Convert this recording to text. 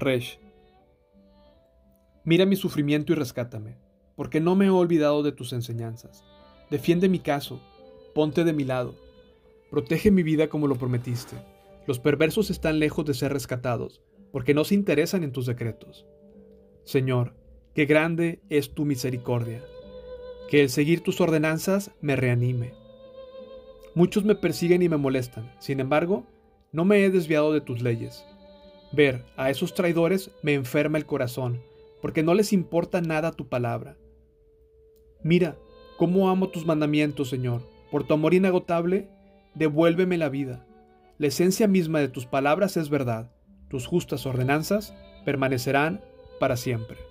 Resh. Mira mi sufrimiento y rescátame, porque no me he olvidado de tus enseñanzas. Defiende mi caso, ponte de mi lado. Protege mi vida como lo prometiste. Los perversos están lejos de ser rescatados, porque no se interesan en tus decretos. Señor, qué grande es tu misericordia. Que el seguir tus ordenanzas me reanime. Muchos me persiguen y me molestan, sin embargo, no me he desviado de tus leyes. Ver a esos traidores me enferma el corazón, porque no les importa nada tu palabra. Mira, cómo amo tus mandamientos, Señor. Por tu amor inagotable, devuélveme la vida. La esencia misma de tus palabras es verdad. Tus justas ordenanzas permanecerán para siempre.